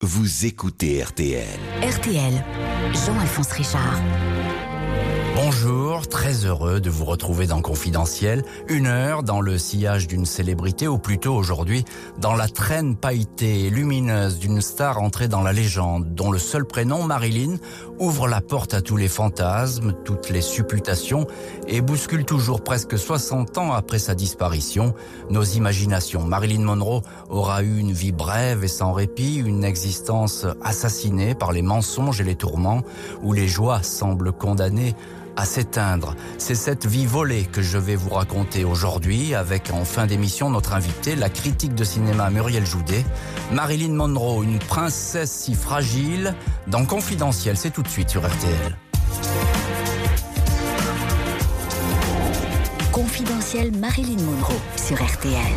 Vous écoutez RTL. RTL, Jean-Alphonse Richard. Bonjour, très heureux de vous retrouver dans Confidentiel, une heure dans le sillage d'une célébrité, ou plutôt aujourd'hui dans la traîne pailletée et lumineuse d'une star entrée dans la légende, dont le seul prénom, Marilyn, ouvre la porte à tous les fantasmes, toutes les supputations, et bouscule toujours presque 60 ans après sa disparition nos imaginations. Marilyn Monroe aura eu une vie brève et sans répit, une existence assassinée par les mensonges et les tourments, où les joies semblent condamnées à s'éteindre. C'est cette vie volée que je vais vous raconter aujourd'hui avec en fin d'émission notre invité, la critique de cinéma Muriel Joudet, Marilyn Monroe, une princesse si fragile, dans Confidentiel, c'est tout de suite sur RTL. Confidentiel Marilyn Monroe sur RTL.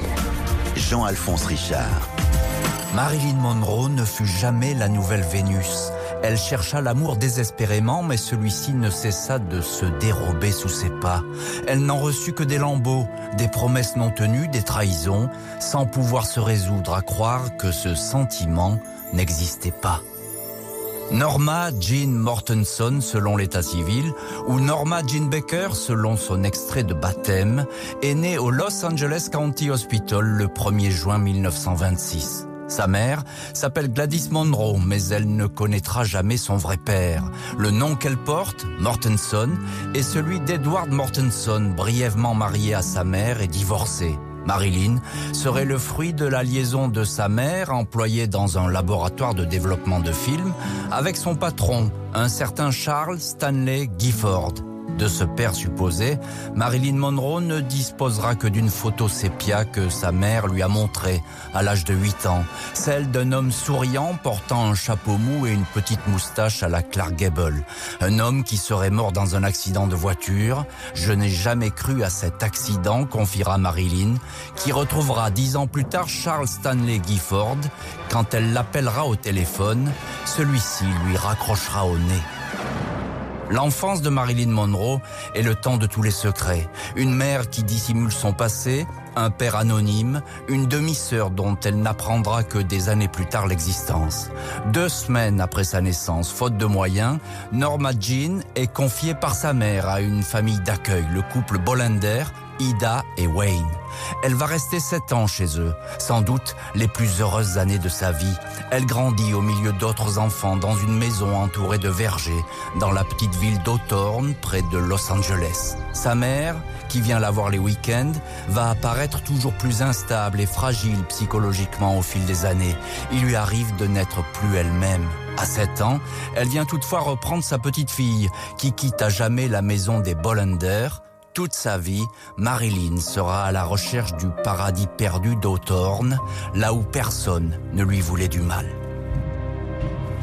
Jean-Alphonse Richard. Marilyn Monroe ne fut jamais la nouvelle Vénus. Elle chercha l'amour désespérément, mais celui-ci ne cessa de se dérober sous ses pas. Elle n'en reçut que des lambeaux, des promesses non tenues, des trahisons, sans pouvoir se résoudre à croire que ce sentiment n'existait pas. Norma Jean Mortenson selon l'état civil ou Norma Jean Baker selon son extrait de baptême est née au Los Angeles County Hospital le 1er juin 1926. Sa mère s'appelle Gladys Monroe, mais elle ne connaîtra jamais son vrai père. Le nom qu'elle porte, Mortenson, est celui d'Edward Mortenson, brièvement marié à sa mère et divorcé. Marilyn serait le fruit de la liaison de sa mère, employée dans un laboratoire de développement de films, avec son patron, un certain Charles Stanley Gifford. De ce père supposé, Marilyn Monroe ne disposera que d'une photo sépia que sa mère lui a montrée à l'âge de 8 ans, celle d'un homme souriant portant un chapeau mou et une petite moustache à la Clark Gable. Un homme qui serait mort dans un accident de voiture. Je n'ai jamais cru à cet accident, confiera Marilyn, qui retrouvera dix ans plus tard Charles Stanley Gifford. Quand elle l'appellera au téléphone, celui-ci lui raccrochera au nez. L'enfance de Marilyn Monroe est le temps de tous les secrets. Une mère qui dissimule son passé, un père anonyme, une demi-sœur dont elle n'apprendra que des années plus tard l'existence. Deux semaines après sa naissance, faute de moyens, Norma Jean est confiée par sa mère à une famille d'accueil, le couple Bollender, Ida et Wayne. Elle va rester sept ans chez eux, sans doute les plus heureuses années de sa vie. Elle grandit au milieu d'autres enfants dans une maison entourée de vergers, dans la petite ville d'Hawthorne, près de Los Angeles. Sa mère, qui vient la voir les week-ends, va apparaître toujours plus instable et fragile psychologiquement au fil des années. Il lui arrive de n'être plus elle-même. À 7 ans, elle vient toutefois reprendre sa petite fille, qui quitte à jamais la maison des Bollender, toute sa vie, Marilyn sera à la recherche du paradis perdu d'Hawthorne, là où personne ne lui voulait du mal.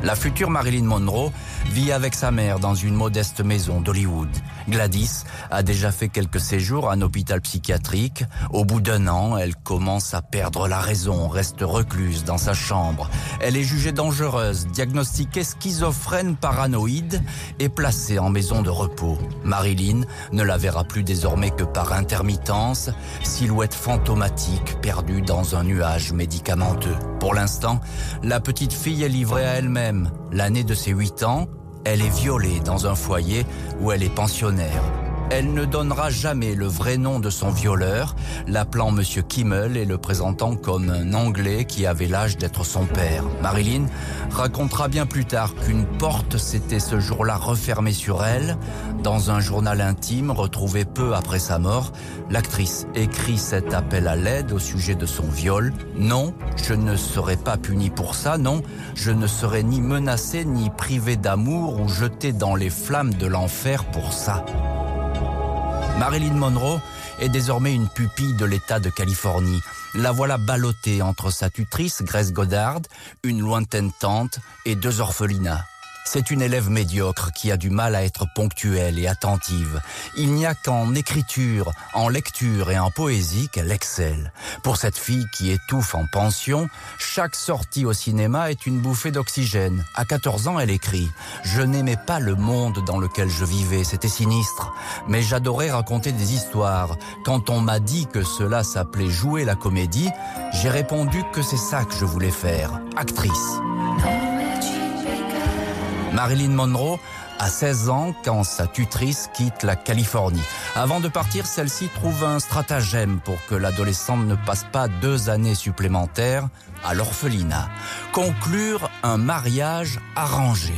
La future Marilyn Monroe vit avec sa mère dans une modeste maison d'Hollywood. Gladys a déjà fait quelques séjours à un hôpital psychiatrique. Au bout d'un an, elle commence à perdre la raison, reste recluse dans sa chambre. Elle est jugée dangereuse, diagnostiquée schizophrène paranoïde et placée en maison de repos. Marilyn ne la verra plus désormais que par intermittence, silhouette fantomatique perdue dans un nuage médicamenteux. Pour l'instant, la petite fille est livrée à elle-même L'année de ses 8 ans, elle est violée dans un foyer où elle est pensionnaire. Elle ne donnera jamais le vrai nom de son violeur, l'appelant Monsieur Kimmel et le présentant comme un Anglais qui avait l'âge d'être son père. Marilyn racontera bien plus tard qu'une porte s'était ce jour-là refermée sur elle. Dans un journal intime retrouvé peu après sa mort, l'actrice écrit cet appel à l'aide au sujet de son viol. Non, je ne serai pas punie pour ça, non, je ne serai ni menacée ni privée d'amour ou jetée dans les flammes de l'enfer pour ça. Marilyn Monroe est désormais une pupille de l'État de Californie. La voilà ballottée entre sa tutrice, Grace Goddard, une lointaine tante et deux orphelinats. C'est une élève médiocre qui a du mal à être ponctuelle et attentive. Il n'y a qu'en écriture, en lecture et en poésie qu'elle excelle. Pour cette fille qui étouffe en pension, chaque sortie au cinéma est une bouffée d'oxygène. À 14 ans, elle écrit « Je n'aimais pas le monde dans lequel je vivais, c'était sinistre. Mais j'adorais raconter des histoires. Quand on m'a dit que cela s'appelait jouer la comédie, j'ai répondu que c'est ça que je voulais faire, actrice. » Marilyn Monroe a 16 ans quand sa tutrice quitte la Californie. Avant de partir, celle-ci trouve un stratagème pour que l'adolescente ne passe pas deux années supplémentaires à l'orphelinat. Conclure un mariage arrangé.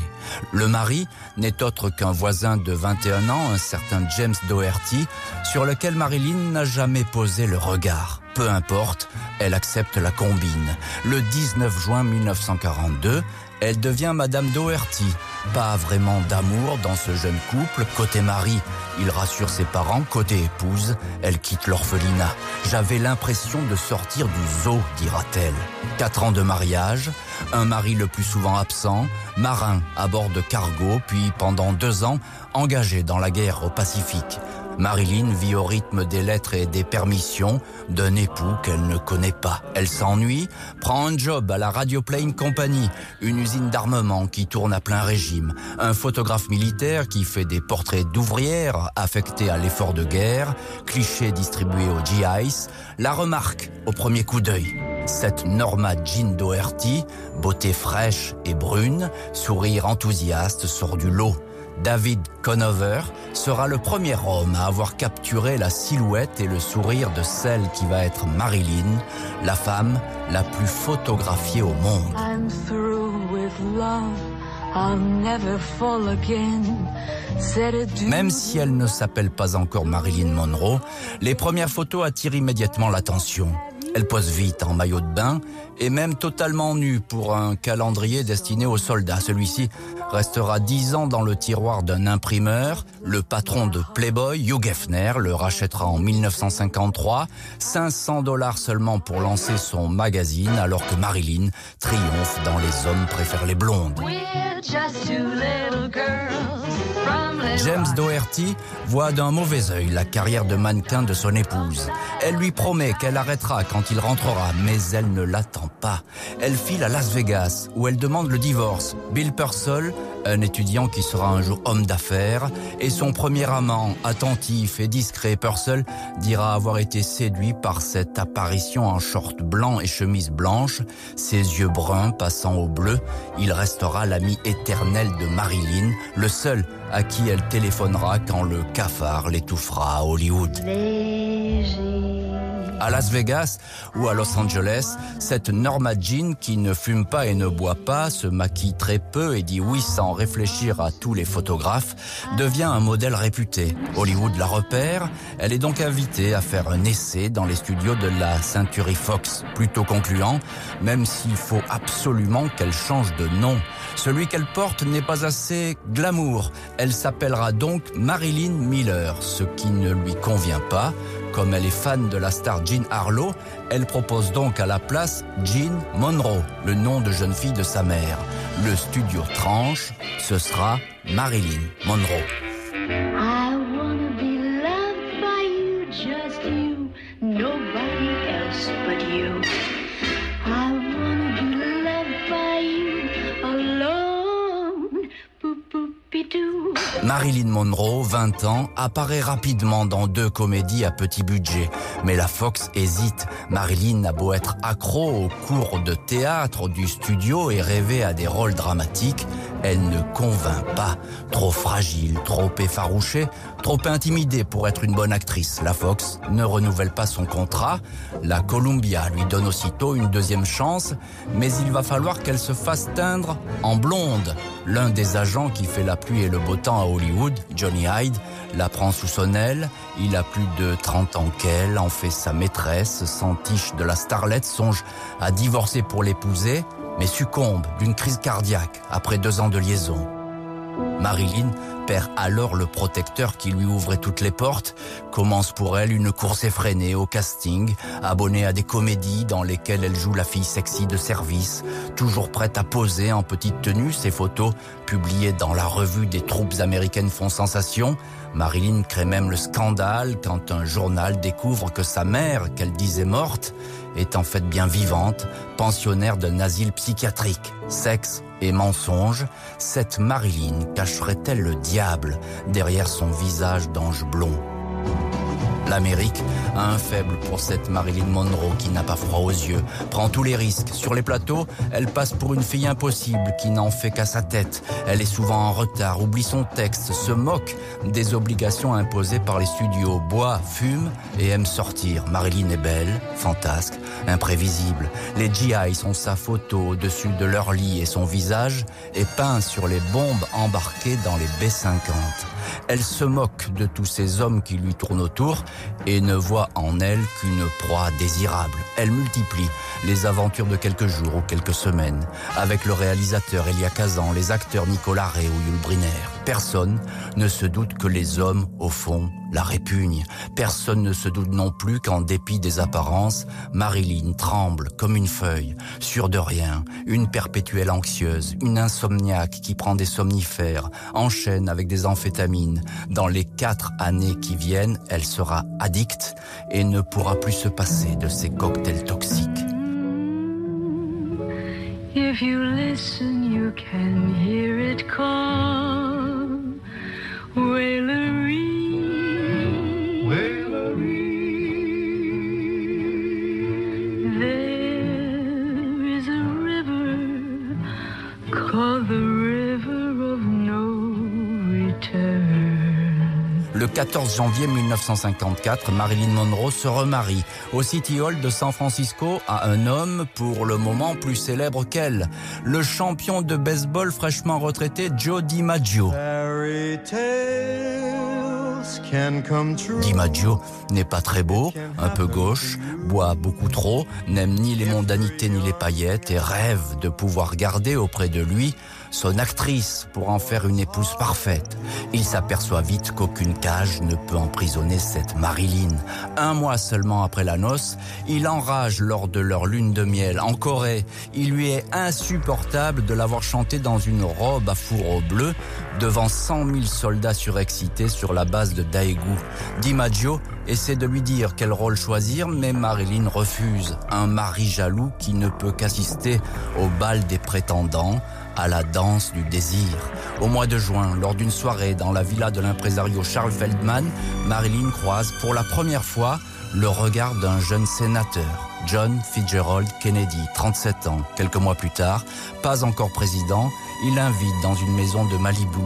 Le mari n'est autre qu'un voisin de 21 ans, un certain James Doherty, sur lequel Marilyn n'a jamais posé le regard. Peu importe, elle accepte la combine. Le 19 juin 1942, elle devient Madame Doherty. Pas vraiment d'amour dans ce jeune couple. Côté mari, il rassure ses parents. Côté épouse, elle quitte l'orphelinat. J'avais l'impression de sortir du zoo, dira-t-elle. Quatre ans de mariage, un mari le plus souvent absent, marin à bord de cargo, puis pendant deux ans, engagé dans la guerre au Pacifique. Marilyn vit au rythme des lettres et des permissions d'un époux qu'elle ne connaît pas. Elle s'ennuie, prend un job à la Radio Plane Company, une usine d'armement qui tourne à plein régime, un photographe militaire qui fait des portraits d'ouvrières affectées à l'effort de guerre, clichés distribués aux GIs, la remarque au premier coup d'œil. Cette Norma Jean Doherty, beauté fraîche et brune, sourire enthousiaste, sort du lot. David Conover sera le premier homme à avoir capturé la silhouette et le sourire de celle qui va être Marilyn, la femme la plus photographiée au monde. Même si elle ne s'appelle pas encore Marilyn Monroe, les premières photos attirent immédiatement l'attention. Elle pose vite en maillot de bain et même totalement nue pour un calendrier destiné aux soldats. Celui-ci restera dix ans dans le tiroir d'un imprimeur. Le patron de Playboy, Hugh Hefner, le rachètera en 1953. 500 dollars seulement pour lancer son magazine alors que Marilyn triomphe dans Les hommes préfèrent les blondes. James Doherty voit d'un mauvais œil la carrière de mannequin de son épouse. Elle lui promet qu'elle arrêtera quand il rentrera, mais elle ne l'attend pas. Elle file à Las Vegas, où elle demande le divorce. Bill Purcell, un étudiant qui sera un jour homme d'affaires, et son premier amant, attentif et discret, Purcell, dira avoir été séduit par cette apparition en short blanc et chemise blanche, ses yeux bruns passant au bleu. Il restera l'ami éternel de Marilyn, le seul à qui elle téléphonera quand le cafard l'étouffera à Hollywood. À Las Vegas ou à Los Angeles, cette Norma Jean qui ne fume pas et ne boit pas, se maquille très peu et dit oui sans réfléchir à tous les photographes, devient un modèle réputé. Hollywood la repère, elle est donc invitée à faire un essai dans les studios de la Century Fox, plutôt concluant, même s'il faut absolument qu'elle change de nom. Celui qu'elle porte n'est pas assez glamour. Elle s'appellera donc Marilyn Miller, ce qui ne lui convient pas. Comme elle est fan de la star Jean Harlow, elle propose donc à la place Jean Monroe, le nom de jeune fille de sa mère. Le studio tranche, ce sera Marilyn Monroe. Marilyn Monroe, 20 ans, apparaît rapidement dans deux comédies à petit budget. Mais la Fox hésite. Marilyn a beau être accro aux cours de théâtre du studio et rêver à des rôles dramatiques, elle ne convainc pas. Trop fragile, trop effarouchée, trop intimidée pour être une bonne actrice. La Fox ne renouvelle pas son contrat. La Columbia lui donne aussitôt une deuxième chance, mais il va falloir qu'elle se fasse teindre en blonde. L'un des agents qui fait la pluie et le beau temps à Hollywood, Johnny Hyde, la prend sous son aile. Il a plus de 30 ans qu'elle, en fait sa maîtresse, s'entiche de la starlette, songe à divorcer pour l'épouser, mais succombe d'une crise cardiaque après deux ans de liaison. Marilyn perd alors le protecteur qui lui ouvrait toutes les portes. Commence pour elle une course effrénée au casting, abonnée à des comédies dans lesquelles elle joue la fille sexy de service, toujours prête à poser en petite tenue ses photos publiées dans la revue des troupes américaines font sensation. Marilyn crée même le scandale quand un journal découvre que sa mère, qu'elle disait morte, est en fait bien vivante, pensionnaire d'un asile psychiatrique. Sexe et mensonge, cette Marilyn cacherait-elle le diable derrière son visage d'ange blond? L'Amérique a un faible pour cette Marilyn Monroe qui n'a pas froid aux yeux, prend tous les risques. Sur les plateaux, elle passe pour une fille impossible qui n'en fait qu'à sa tête. Elle est souvent en retard, oublie son texte, se moque des obligations imposées par les studios, boit, fume et aime sortir. Marilyn est belle, fantasque, imprévisible. Les GI sont sa photo au-dessus de leur lit et son visage est peint sur les bombes embarquées dans les B-50. Elle se moque de tous ces hommes qui lui tournent autour et ne voit en elle qu'une proie désirable. Elle multiplie les aventures de quelques jours ou quelques semaines avec le réalisateur Elia Kazan, les acteurs Nicolas Ré ou Yul Brynner. Personne ne se doute que les hommes, au fond, la répugnent. Personne ne se doute non plus qu'en dépit des apparences, Marilyn tremble comme une feuille, sûre de rien, une perpétuelle anxieuse, une insomniaque qui prend des somnifères, enchaîne avec des amphétamines. Dans les quatre années qui viennent, elle sera addicte et ne pourra plus se passer de ces cocktails toxiques. If you listen, you can hear it come. Wailery. There is a river called the river of no return. Le 14 janvier 1954, Marilyn Monroe se remarie au City Hall de San Francisco à un homme pour le moment plus célèbre qu'elle, le champion de baseball fraîchement retraité Joe DiMaggio. DiMaggio n'est pas très beau, un peu gauche, boit beaucoup trop, n'aime ni les mondanités ni les paillettes et rêve de pouvoir garder auprès de lui son actrice pour en faire une épouse parfaite. Il s'aperçoit vite qu'aucune cage ne peut emprisonner cette Marilyn. Un mois seulement après la noce, il enrage lors de leur lune de miel en Corée. Il lui est insupportable de l'avoir chantée dans une robe à fourreau bleu devant 100 000 soldats surexcités sur la base de Daegu. DiMaggio essaie de lui dire quel rôle choisir, mais Marilyn refuse. Un mari jaloux qui ne peut qu'assister au bal des prétendants, à la danse du désir. Au mois de juin, lors d'une soirée dans la villa de l'impresario Charles Feldman, Marilyn croise pour la première fois le regard d'un jeune sénateur, John Fitzgerald Kennedy, 37 ans. Quelques mois plus tard, pas encore président, il l'invite dans une maison de Malibu,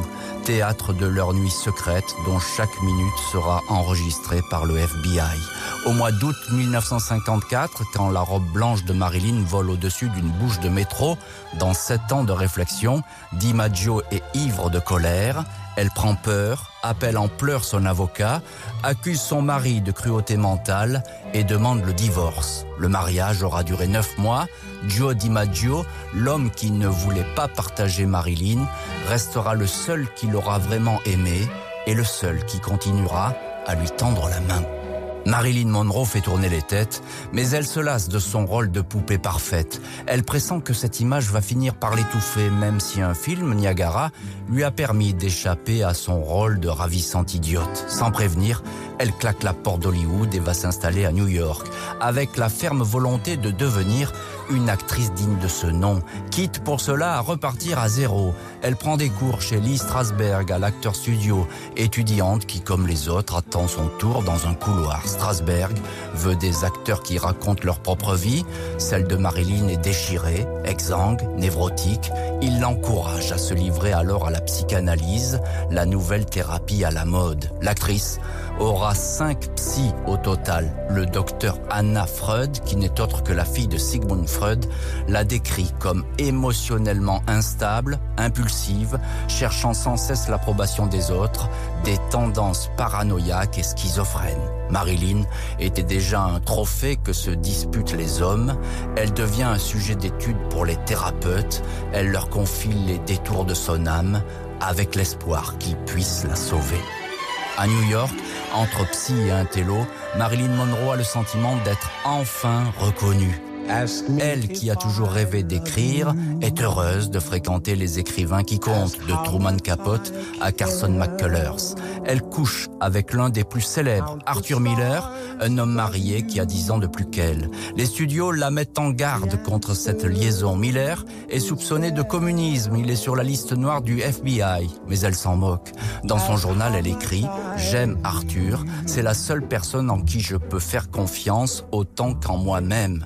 théâtre de leur nuit secrète dont chaque minute sera enregistrée par le FBI. Au mois d'août 1954, quand la robe blanche de Marilyn vole au-dessus d'une bouche de métro, dans sept ans de réflexion, DiMaggio est ivre de colère, elle prend peur, appelle en pleurs son avocat, accuse son mari de cruauté mentale et demande le divorce. Le mariage aura duré neuf mois. Joe DiMaggio, l'homme qui ne voulait pas partager Marilyn, restera le seul qui l'aura vraiment aimé et le seul qui continuera à lui tendre la main. Marilyn Monroe fait tourner les têtes, mais elle se lasse de son rôle de poupée parfaite. Elle pressent que cette image va finir par l'étouffer, même si un film, Niagara, lui a permis d'échapper à son rôle de ravissante idiote. Sans prévenir, elle claque la porte d'Hollywood et va s'installer à New York, avec la ferme volonté de devenir une actrice digne de ce nom, quitte pour cela à repartir à zéro. Elle prend des cours chez Lee Strasberg à l'acteur studio, étudiante qui, comme les autres, attend son tour dans un couloir. Strasberg veut des acteurs qui racontent leur propre vie. Celle de Marilyn est déchirée, exsangue, névrotique. Il l'encourage à se livrer alors à la psychanalyse, la nouvelle thérapie à la mode. L'actrice aura cinq psys au total. Le docteur Anna Freud, qui n'est autre que la fille de Sigmund Freud, la décrit comme émotionnellement instable, impulsive, cherchant sans cesse l'approbation des autres, des tendances paranoïaques et schizophrènes. Marilyn était déjà un trophée que se disputent les hommes. Elle devient un sujet d'étude pour les thérapeutes. Elle leur confie les détours de son âme avec l'espoir qu'ils puissent la sauver. À New York, entre psy et intello, Marilyn Monroe a le sentiment d'être enfin reconnue. Elle, qui a toujours rêvé d'écrire, est heureuse de fréquenter les écrivains qui comptent, de Truman Capote à Carson McCullers. Elle couche avec l'un des plus célèbres, Arthur Miller, un homme marié qui a 10 ans de plus qu'elle. Les studios la mettent en garde contre cette liaison. Miller est soupçonné de communisme, il est sur la liste noire du FBI, mais elle s'en moque. Dans son journal, elle écrit « J'aime Arthur, c'est la seule personne en qui je peux faire confiance autant qu'en moi-même ».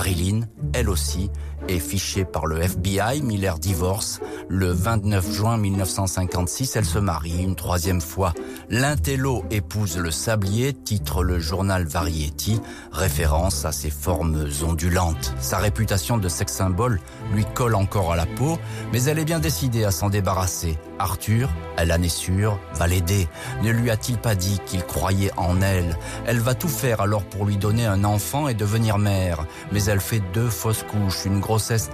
Marilyn, elle aussi, est fichée par le FBI. Miller divorce. Le 29 juin 1956, elle se marie une troisième fois. L'intello épouse le sablier, titre le journal Variety, référence à ses formes ondulantes. Sa réputation de sex symbole lui colle encore à la peau, mais elle est bien décidée à s'en débarrasser. Arthur, en est sûre, va l'aider. Ne lui a-t-il pas dit qu'il croyait en elle? Elle va tout faire alors pour lui donner un enfant et devenir mère. Mais elle fait deux fausses couches, une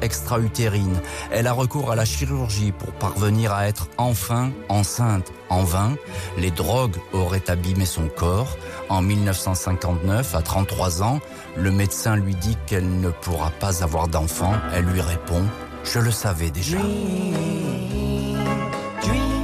extra-utérine. Elle a recours à la chirurgie pour parvenir à être enfin enceinte. En vain, les drogues auraient abîmé son corps. En 1959, à 33 ans, le médecin lui dit qu'elle ne pourra pas avoir d'enfant. Elle lui répond, je le savais déjà.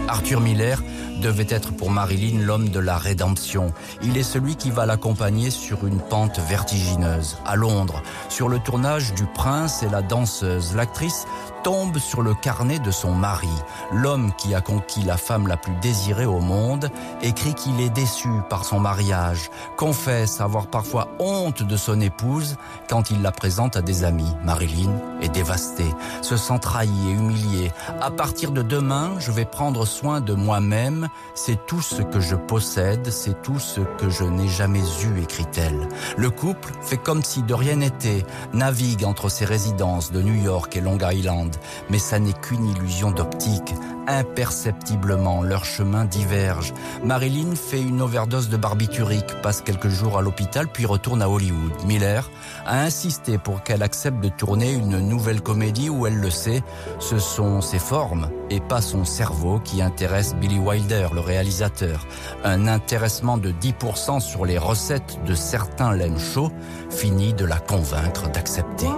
Arthur Miller devait être pour Marilyn l'homme de la rédemption. Il est celui qui va l'accompagner sur une pente vertigineuse. À Londres, sur le tournage du Prince et la danseuse, l'actrice tombe sur le carnet de son mari. L'homme qui a conquis la femme la plus désirée au monde écrit qu'il est déçu par son mariage, confesse avoir parfois honte de son épouse quand il la présente à des amis. Marilyn est dévastée, se sent trahie et humiliée. À partir de demain, je vais prendre soin de moi-même. C'est tout ce que je possède, c'est tout ce que je n'ai jamais eu, écrit-elle. Le couple fait comme si de rien n'était, navigue entre ses résidences de New York et Long Island mais ça n'est qu'une illusion d'optique. Imperceptiblement, leurs chemins divergent. Marilyn fait une overdose de barbiturique, passe quelques jours à l'hôpital, puis retourne à Hollywood. Miller a insisté pour qu'elle accepte de tourner une nouvelle comédie où elle le sait, ce sont ses formes et pas son cerveau qui intéresse Billy Wilder, le réalisateur. Un intéressement de 10% sur les recettes de certains laines chauds finit de la convaincre d'accepter.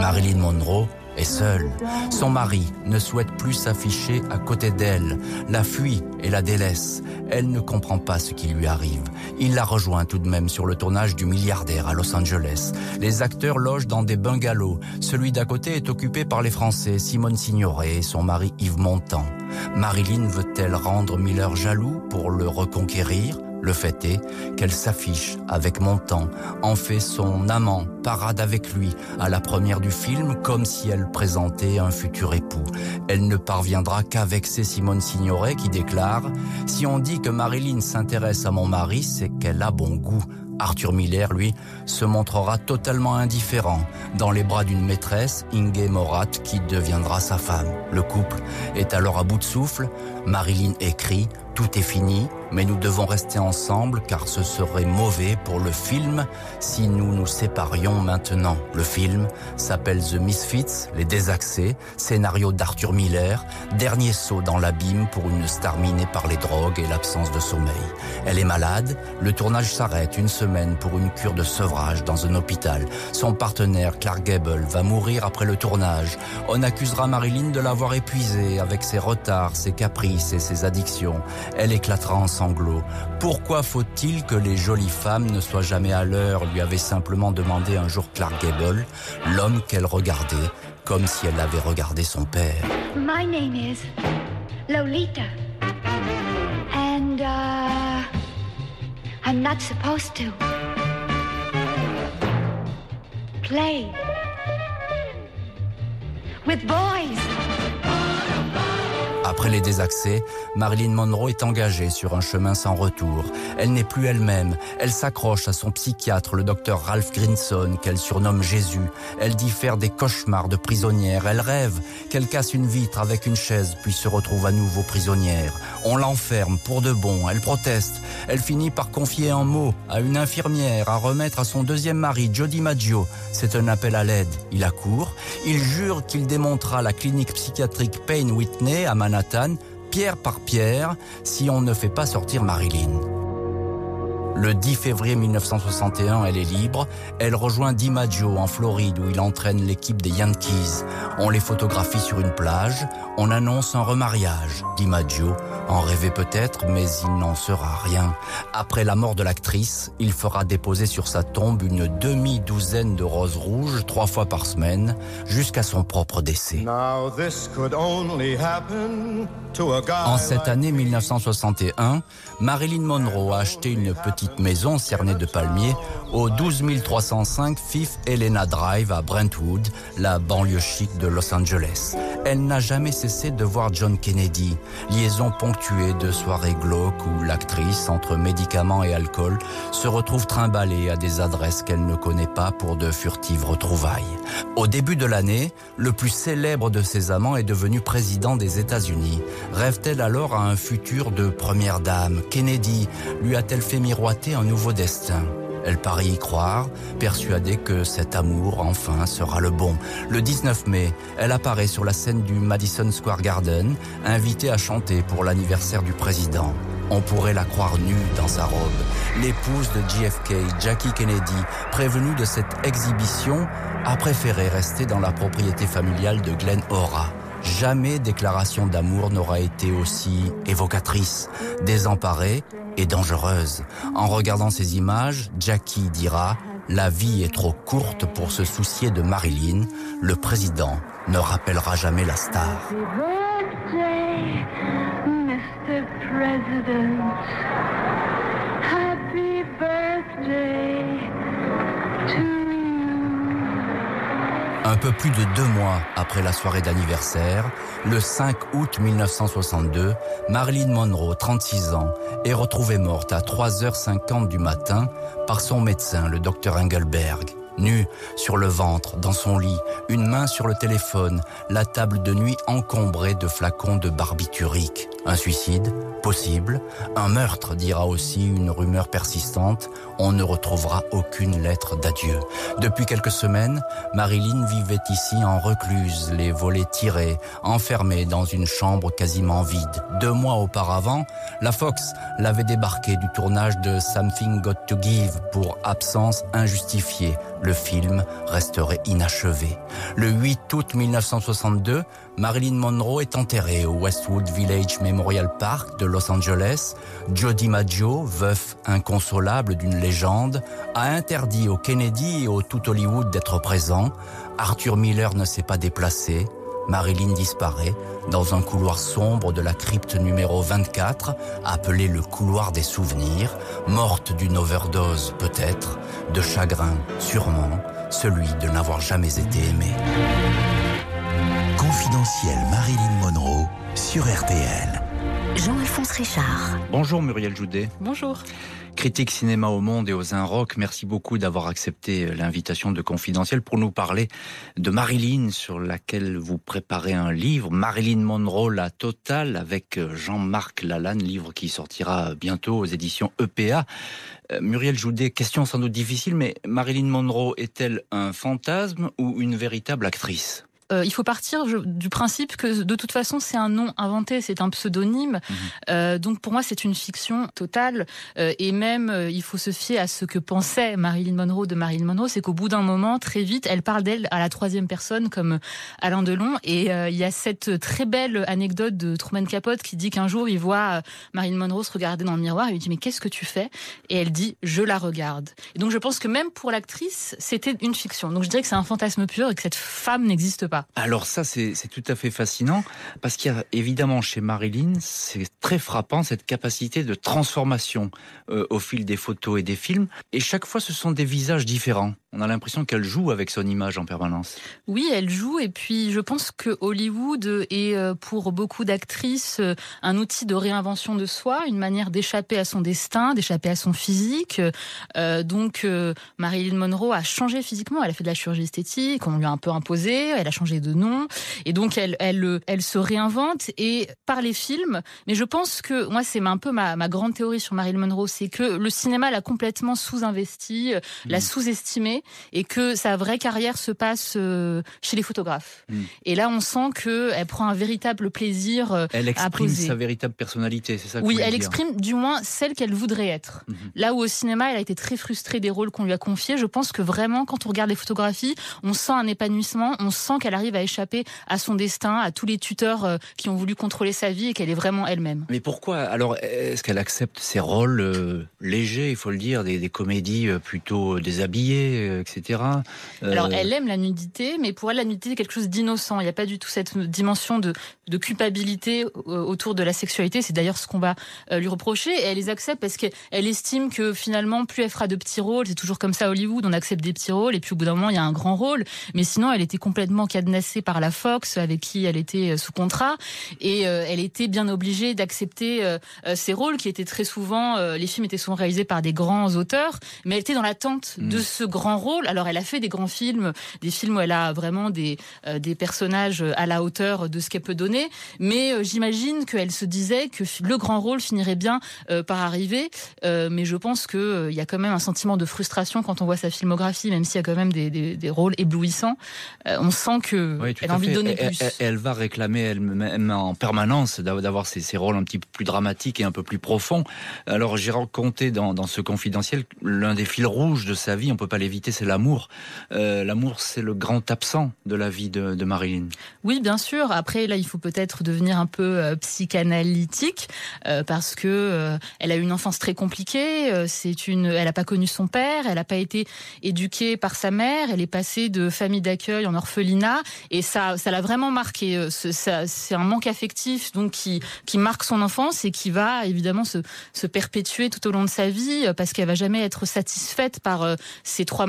Marilyn Monroe est seule. Son mari ne souhaite plus s'afficher à côté d'elle, la fuit et la délaisse. Elle ne comprend pas ce qui lui arrive. Il la rejoint tout de même sur le tournage du milliardaire à Los Angeles. Les acteurs logent dans des bungalows. Celui d'à côté est occupé par les Français, Simone Signoret et son mari Yves Montand. Marilyn veut-elle rendre Miller jaloux pour le reconquérir? Le fait est qu'elle s'affiche avec Montand, en fait son amant, parade avec lui à la première du film comme si elle présentait un futur époux. Elle ne parviendra qu'avec ses Simone Signoret qui déclare « Si on dit que Marilyn s'intéresse à mon mari, c'est qu'elle a bon goût. » Arthur Miller, lui, se montrera totalement indifférent dans les bras d'une maîtresse, Inge Morat, qui deviendra sa femme. Le couple est alors à bout de souffle. Marilyn écrit tout est fini, mais nous devons rester ensemble car ce serait mauvais pour le film si nous nous séparions maintenant. Le film s'appelle The Misfits, Les Désaxés, scénario d'Arthur Miller, dernier saut dans l'abîme pour une star minée par les drogues et l'absence de sommeil. Elle est malade, le tournage s'arrête une semaine pour une cure de sevrage dans un hôpital. Son partenaire, Clark Gable, va mourir après le tournage. On accusera Marilyn de l'avoir épuisée avec ses retards, ses caprices et ses addictions. Elle éclatera en sanglots. Pourquoi faut-il que les jolies femmes ne soient jamais à l'heure lui avait simplement demandé un jour Clark Gable, l'homme qu'elle regardait comme si elle avait regardé son père. My name is Lolita. And, uh, I'm not supposed to play with boys. Après les désaccès, Marilyn Monroe est engagée sur un chemin sans retour. Elle n'est plus elle-même. Elle s'accroche à son psychiatre, le docteur Ralph Grinson, qu'elle surnomme Jésus. Elle dit des cauchemars de prisonnière. Elle rêve qu'elle casse une vitre avec une chaise, puis se retrouve à nouveau prisonnière. On l'enferme pour de bon. Elle proteste. Elle finit par confier un mot à une infirmière à remettre à son deuxième mari, Jody Maggio. C'est un appel à l'aide. Il accourt. Il jure qu'il démontera la clinique psychiatrique Payne Whitney à Manhattan, pierre par pierre, si on ne fait pas sortir Marilyn. Le 10 février 1961, elle est libre. Elle rejoint DiMaggio en Floride où il entraîne l'équipe des Yankees. On les photographie sur une plage. On annonce un remariage. DiMaggio en rêvait peut-être, mais il n'en sera rien. Après la mort de l'actrice, il fera déposer sur sa tombe une demi-douzaine de roses rouges trois fois par semaine jusqu'à son propre décès. Now this could only happen to a guy En cette année 1961, Marilyn Monroe a acheté une petite maison cernée de palmiers au 12 305 Fifth Helena Drive à Brentwood, la banlieue chic de Los Angeles. Elle n'a jamais cessé de voir John Kennedy, liaison ponctuée de soirées glauques où l'actrice, entre médicaments et alcool, se retrouve trimballée à des adresses qu'elle ne connaît pas pour de furtives retrouvailles. Au début de l'année, le plus célèbre de ses amants est devenu président des États-Unis. Rêve-t-elle alors à un futur de première dame? Kennedy lui a-t-elle fait miroiter un nouveau destin? Elle paraît y croire, persuadée que cet amour, enfin, sera le bon. Le 19 mai, elle apparaît sur la scène du Madison Square Garden, invitée à chanter pour l'anniversaire du président. On pourrait la croire nue dans sa robe. L'épouse de JFK, Jackie Kennedy, prévenue de cette exhibition, a préféré rester dans la propriété familiale de Glen Ora. Jamais déclaration d'amour n'aura été aussi évocatrice, désemparée et dangereuse. En regardant ces images, Jackie dira La vie est trop courte pour se soucier de Marilyn. Le président ne rappellera jamais la star. Happy birthday to you. Un plus de deux mois après la soirée d'anniversaire, le 5 août 1962, Marilyn Monroe, 36 ans, est retrouvée morte à 3h50 du matin par son médecin, le docteur Engelberg. Nue, sur le ventre, dans son lit, une main sur le téléphone, la table de nuit encombrée de flacons de barbiturique. Un suicide Possible. Un meurtre, dira aussi une rumeur persistante. On ne retrouvera aucune lettre d'adieu. Depuis quelques semaines, Marilyn vivait ici en recluse, les volets tirés, enfermée dans une chambre quasiment vide. Deux mois auparavant, la Fox l'avait débarqué du tournage de Something Got to Give pour absence injustifiée. Le film resterait inachevé. Le 8 août 1962, Marilyn Monroe est enterrée au Westwood Village Memorial Park de Los Angeles. Jody Maggio, veuf inconsolable d'une légende, a interdit au Kennedy et au tout Hollywood d'être présent. Arthur Miller ne s'est pas déplacé. Marilyn disparaît dans un couloir sombre de la crypte numéro 24, appelé le couloir des souvenirs, morte d'une overdose peut-être, de chagrin sûrement, celui de n'avoir jamais été aimée. Confidentiel Marilyn Monroe sur RTL. Jean-Alphonse Richard. Bonjour Muriel Joudet. Bonjour. Critique cinéma au monde et aux Rock, merci beaucoup d'avoir accepté l'invitation de Confidentiel pour nous parler de Marilyn sur laquelle vous préparez un livre, Marilyn Monroe, la totale, avec Jean-Marc Lalanne, livre qui sortira bientôt aux éditions EPA. Euh, Muriel Joudet, question sans doute difficile, mais Marilyn Monroe est-elle un fantasme ou une véritable actrice? Euh, il faut partir je- du principe que de toute façon c'est un nom inventé, c'est un pseudonyme. Euh, donc pour moi c'est une fiction totale. Euh, et même euh, il faut se fier à ce que pensait Marilyn Monroe de Marilyn Monroe, c'est qu'au bout d'un moment, très vite, elle parle d'elle à la troisième personne comme Alain Delon. Et euh, il y a cette très belle anecdote de Truman Capote qui dit qu'un jour il voit Marilyn Monroe se regarder dans le miroir et lui dit mais qu'est-ce que tu fais? Et elle dit je la regarde. Et donc je pense que même pour l'actrice c'était une fiction. Donc je dirais que c'est un fantasme pur et que cette femme n'existe pas. Alors ça, c'est tout à fait fascinant, parce qu'il y a évidemment chez Marilyn, c'est très frappant, cette capacité de transformation euh, au fil des photos et des films, et chaque fois, ce sont des visages différents. On a l'impression qu'elle joue avec son image en permanence. Oui, elle joue et puis je pense que Hollywood est euh, pour beaucoup d'actrices euh, un outil de réinvention de soi, une manière d'échapper à son destin, d'échapper à son physique. Euh, donc Marilyn Monroe a changé physiquement, elle a fait de la chirurgie esthétique, on lui a un peu imposé, elle a changé de nom et donc elle elle elle se réinvente et par les films. Mais je pense que moi c'est un peu ma, ma grande théorie sur Marilyn Monroe, c'est que le cinéma l'a complètement sous-investi, l'a mmh. Et que sa vraie carrière se passe euh, chez les photographes. Hmm. Et là, on sent que elle prend un véritable plaisir euh, elle exprime sa véritable personnalité, c'est ça Oui, elle exprime du moins celle qu'elle voudrait être. Hmm. Là où au cinéma, elle a été très frustrée des rôles qu'on lui a confiés, je pense que vraiment, quand on regarde les photographies, on sent un épanouissement, on sent qu'elle arrive à échapper à son destin, à tous les tuteurs euh, qui ont voulu contrôler sa vie et qu'elle est vraiment elle-même. Mais pourquoi Alors, est-ce qu'elle accepte ces rôles légers, il faut le dire, des, des comédies plutôt déshabillées euh, etc. Euh, Alors, elle aime la nudité, mais pour elle, la nudité est quelque chose d'innocent. Il n'y a pas du tout cette dimension de, de culpabilité euh, autour de la sexualité. C'est d'ailleurs ce qu'on va lui reprocher. Et elle les accepte parce qu'elle estime que finalement, plus elle fera de petits rôles, c'est toujours comme ça à Hollywood, on accepte des petits rôles, et puis au bout d'un moment, il y a un grand rôle. Mais sinon, elle était complètement cadenassée par la Fox, avec qui elle était sous contrat, et elle était bien obligée d'accepter ces rôles qui étaient très souvent, les films étaient souvent réalisés par des grands auteurs, mais elle était dans l'attente de mm. ce grand rôle. Alors elle a fait des grands films, des films où elle a vraiment des, euh, des personnages à la hauteur de ce qu'elle peut donner, mais euh, j'imagine qu'elle se disait que le grand rôle finirait bien euh, par arriver, mais je pense qu'il y a quand même un sentiment de frustration quand on voit sa filmographie, même s'il y a quand même des, des, rôles éblouissants. on sent que elle a envie de donner plus. Elle, va réclamer elle-même en permanence d'avoir ces, ces, rôles un petit peu plus dramatiques et un peu plus profonds. Alors j'ai raconté dans, dans ce confidentiel l'un des fils rouges de sa vie, on peut pas l'éviter c'est l'amour. Euh, l'amour, c'est le grand absent de la vie de, Marilyn. Oui, bien sûr. Après, là, il faut peut-être devenir un peu euh, psychanalytique euh, parce que elle a eu une enfance très compliquée. c'est une, elle n'a pas connu son père, elle n'a pas été éduquée par sa mère. Elle est passée de famille d'accueil en orphelinat et ça, ça l'a vraiment marqué. C'est un manque affectif donc qui marque son enfance et qui va évidemment se, perpétuer tout au long de sa vie parce qu'elle va jamais être satisfaite par ses trois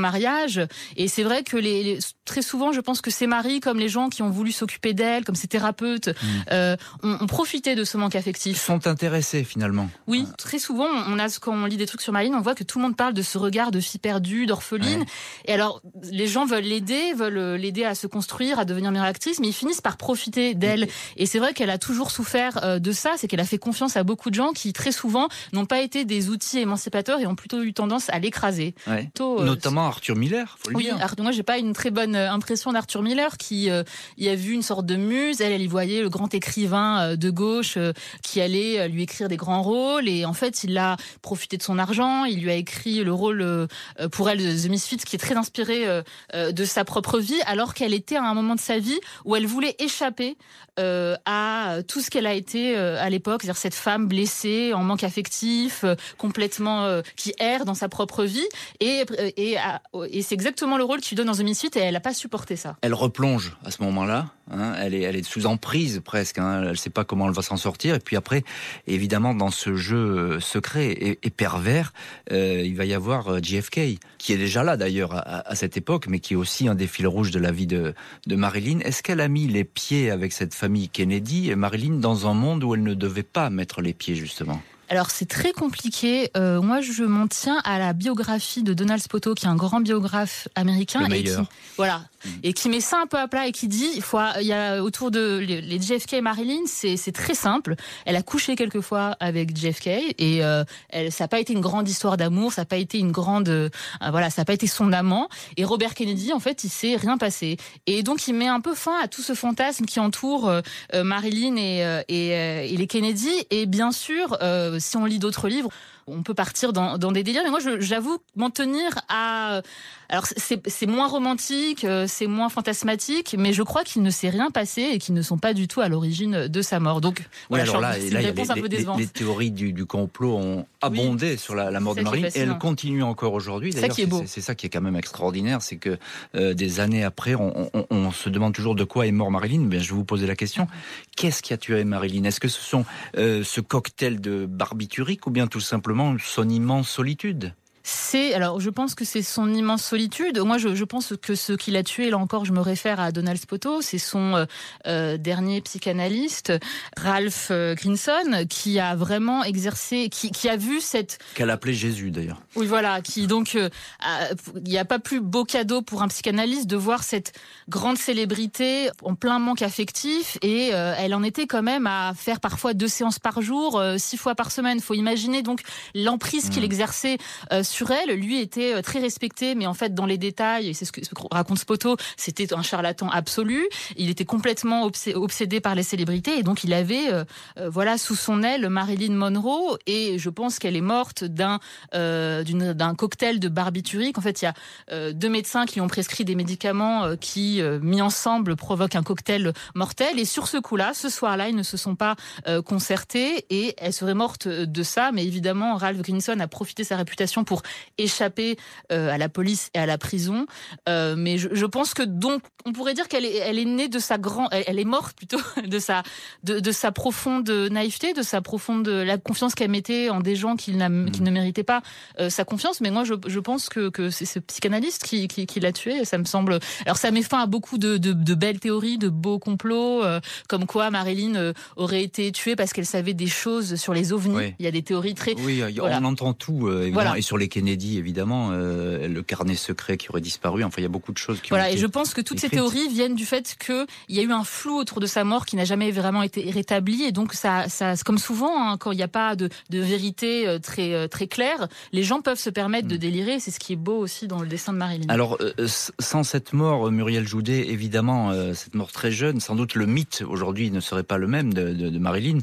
Et c'est vrai que les, très souvent, je pense que ces maris, comme les gens qui ont voulu s'occuper d'elle, comme ces thérapeutes, mm. euh, ont, profité de ce manque affectif. Ils sont intéressés finalement. Oui, très souvent, on a quand on lit des trucs sur Marine, on voit que tout le monde parle de ce regard de fille perdue, d'orpheline. Et alors, les gens veulent l'aider, veulent euh, l'aider à se construire, à devenir meilleure actrice, mais ils finissent par profiter d'elle. Et c'est vrai qu'elle a toujours souffert euh, de ça, c'est qu'elle a fait confiance à beaucoup de gens qui très souvent n'ont pas été des outils émancipateurs et ont plutôt eu tendance à l'écraser. Notamment Arthur Miller, faut le oui, dire. moi j'ai pas une très bonne euh, impression d'Arthur Miller qui euh, y a vu une sorte de muse. Elle, elle y voyait le grand écrivain euh, de gauche qui allait lui écrire des grands rôles et en fait il a profité de son argent. Il lui a écrit le rôle pour elle de The Misfits qui est très inspiré de sa propre vie alors qu'elle était à un moment de sa vie où elle voulait échapper à tout ce qu'elle a été à l'époque, c'est-à-dire cette femme blessée, en manque affectif, complètement qui erre dans sa propre vie et, c'est exactement le rôle qu'il donne dans The Misfits et elle n'a pas supporté ça. Elle replonge à ce moment-là. Hein, elle, est, sous emprise presque. Hein, elle ne sait pas comment elle va s'en sortir. Et puis après, évidemment, dans ce jeu euh, secret et, pervers, euh, il va y avoir euh, JFK, qui est déjà là d'ailleurs à, cette époque, mais qui est aussi un des fils rouges de la vie de, de Marilyn. Est-ce qu'elle a mis les pieds avec cette famille Kennedy et Marilyn dans un monde où elle ne devait pas mettre les pieds justement? Alors c'est très compliqué. Euh, moi, je m'en tiens à la biographie de Donald Spoto, qui est un grand biographe américain et qui, voilà, mm. et qui met ça un peu à plat et qui dit, il faut, il y a autour de les JFK et Marilyn, c'est très simple. Elle a couché quelques fois avec JFK et euh, elle, ça n'a pas été une grande histoire d'amour, ça n'a pas été une grande, euh, voilà, ça n'a pas été son amant. Et Robert Kennedy, en fait, il s'est rien passé. Et donc il met un peu fin à tout ce fantasme qui entoure Marilyn et, et, et, les Kennedy. Et bien sûr si on lit d'autres livres, on peut partir dans, des délires. Mais moi, j'avoue m'en tenir à. Alors, c'est moins romantique, euh, c'est moins fantasmatique, mais je crois qu'il ne s'est rien passé et qu'ils ne sont pas du tout à l'origine de sa mort. Donc, voilà, alors là, là les, théories du, complot ont abondé sur la, mort de Marie et elles continuent encore aujourd'hui. C'est ça qui est beau. C'est ça qui est quand même extraordinaire, c'est que euh, des années après, on, se demande toujours de quoi est mort Marilyn. Bien, je vais vous poser la question qu'est-ce qui a tué Marilyn? Est-ce que ce sont euh, ce cocktail de barbiturique ou bien tout simplement son immense solitude C'est alors je pense que c'est son immense solitude. Moi je, je pense que ce qui l'a tué, là encore je me réfère à Donald Spoto, c'est son euh, euh dernier psychanalyste Ralph euh, Grinson qui a vraiment exercé, qui, qui a vu cette qu'elle appelait Jésus d'ailleurs. Oui voilà, qui donc euh, il n'y a pas plus beau cadeau pour un psychanalyste de voir cette grande célébrité en plein manque affectif et elle en était quand même à faire parfois deux séances par jour, six fois par semaine. Faut imaginer donc l'emprise qu'il mmh. exerçait sur Lui était euh, très respecté, mais en fait, dans les détails, et c'est ce que raconte Spoto, c'était un charlatan absolu. Il était complètement obsédé par les célébrités, et donc il avait, euh, euh, voilà, sous son aile Marilyn Monroe. Et je pense qu'elle est morte d'un cocktail de barbiturique. En fait, il y a deux médecins qui ont prescrit des médicaments qui, mis ensemble, provoquent un cocktail mortel. Et sur ce coup-là, ce soir-là, ils ne se sont pas concertés, et elle serait morte de ça. Mais évidemment, Ralph Grinson a profité de sa réputation pour échapper euh, à la police et à la prison. Euh, mais je, je, pense que donc on pourrait dire qu'elle est, elle est née de sa grande, elle, est morte plutôt de sa de, de, sa profonde naïveté, de sa profonde la confiance qu'elle mettait en des gens qui, mmh. qui ne méritaient pas euh, sa confiance. Mais moi, je, je pense que, que c'est ce psychanalyste qui, qui, qui l'a tué. Ça me semble. Alors ça met fin à beaucoup de, de, de belles théories, de beaux complots, euh, comme quoi Marilyn euh, aurait été tuée parce qu'elle savait des choses sur les ovnis. Il y a des théories très. Oui, on entend tout évidemment. Et sur les Kennedy, évidemment, euh, le carnet secret qui aurait disparu. Enfin, il y a beaucoup de choses qui voilà, ont été et je pense que toutes ces théories viennent du fait qu'il y a eu un flou autour de sa mort qui n'a jamais vraiment été rétabli. Et donc, ça, ça comme souvent, hein, quand il n'y a pas de, de vérité euh, très, euh, très claire, les gens peuvent se permettre de mm. délirer. C'est ce qui est beau aussi dans le dessin de Marilyn. Alors, sans cette mort, Muriel Joudet, évidemment, cette mort très jeune, sans doute le mythe aujourd'hui ne serait pas le même de, de, de Marilyn.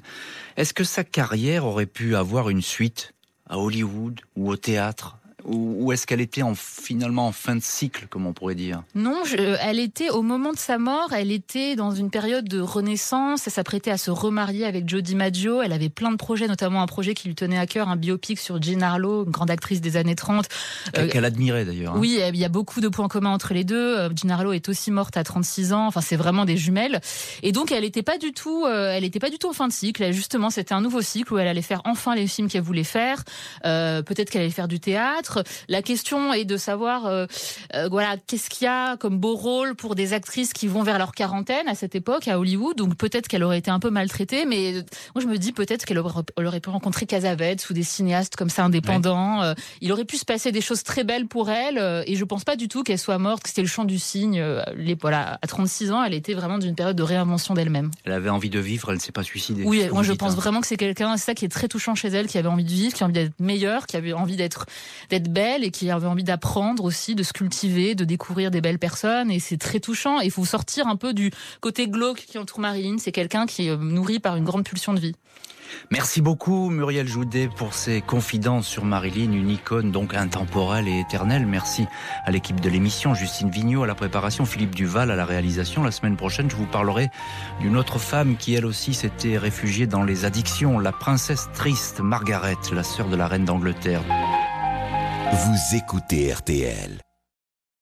Est-ce que sa carrière aurait pu avoir une suite? À Hollywood ou au théâtre ou, est-ce qu'elle était en, finalement en fin de cycle, comme on pourrait dire Non, elle était au moment de sa mort, elle était dans une période de renaissance. Elle s'apprêtait à se remarier avec Joe DiMaggio. Elle avait plein de projets, notamment un projet qui lui tenait à cœur, un biopic sur Jean Harlow, une grande actrice des années 30. Qu'elle euh, admirait d'ailleurs. Hein. Oui, il y a beaucoup de points communs entre les deux. Euh, Jean Harlow est aussi morte à 36 ans. Enfin, c'est vraiment des jumelles. Et donc, elle n'était pas du tout, euh, elle pas du tout en fin de cycle. Justement, c'était un nouveau cycle où elle allait faire enfin les films qu'elle voulait faire. Peut-être qu'elle allait faire du théâtre. La question est de savoir, euh, euh, voilà, qu'est-ce qu'il y a comme beau rôle pour des actrices qui vont vers leur quarantaine à cette époque à Hollywood. Donc peut-être qu'elle aurait été un peu maltraitée, mais moi je me dis peut-être qu'elle aurait, pu rencontrer Casavetes ou des cinéastes comme ça indépendants. Euh, il aurait pu se passer des choses très belles pour elle, et je pense pas du tout qu'elle soit morte, que c'était le chant du cygne. Les, voilà, à 36 ans, elle était vraiment d'une période de réinvention d'elle-même. Elle avait envie de vivre, elle ne s'est pas suicidée. Oui, moi je pense hein. vraiment que c'est quelqu'un, c'est ça qui est très touchant chez elle, qui avait envie de vivre, qui a envie d'être meilleure, qui avait envie d'être d'être belle et qui avait envie d'apprendre aussi, de se cultiver, de découvrir des belles personnes. Et c'est très touchant. il faut sortir un peu du côté glauque qui entoure Marilyn. C'est quelqu'un qui est nourri par une grande pulsion de vie. Merci beaucoup Muriel Joudet pour ces confidences sur Marilyn, une icône donc intemporelle et éternelle. Merci à l'équipe de l'émission, Justine Vignot à la préparation, Philippe Duval à la réalisation. La semaine prochaine, je vous parlerai d'une autre femme qui elle aussi s'était réfugiée dans les addictions, la princesse triste Margaret, la sœur de la reine d'Angleterre. Vous écoutez RTL.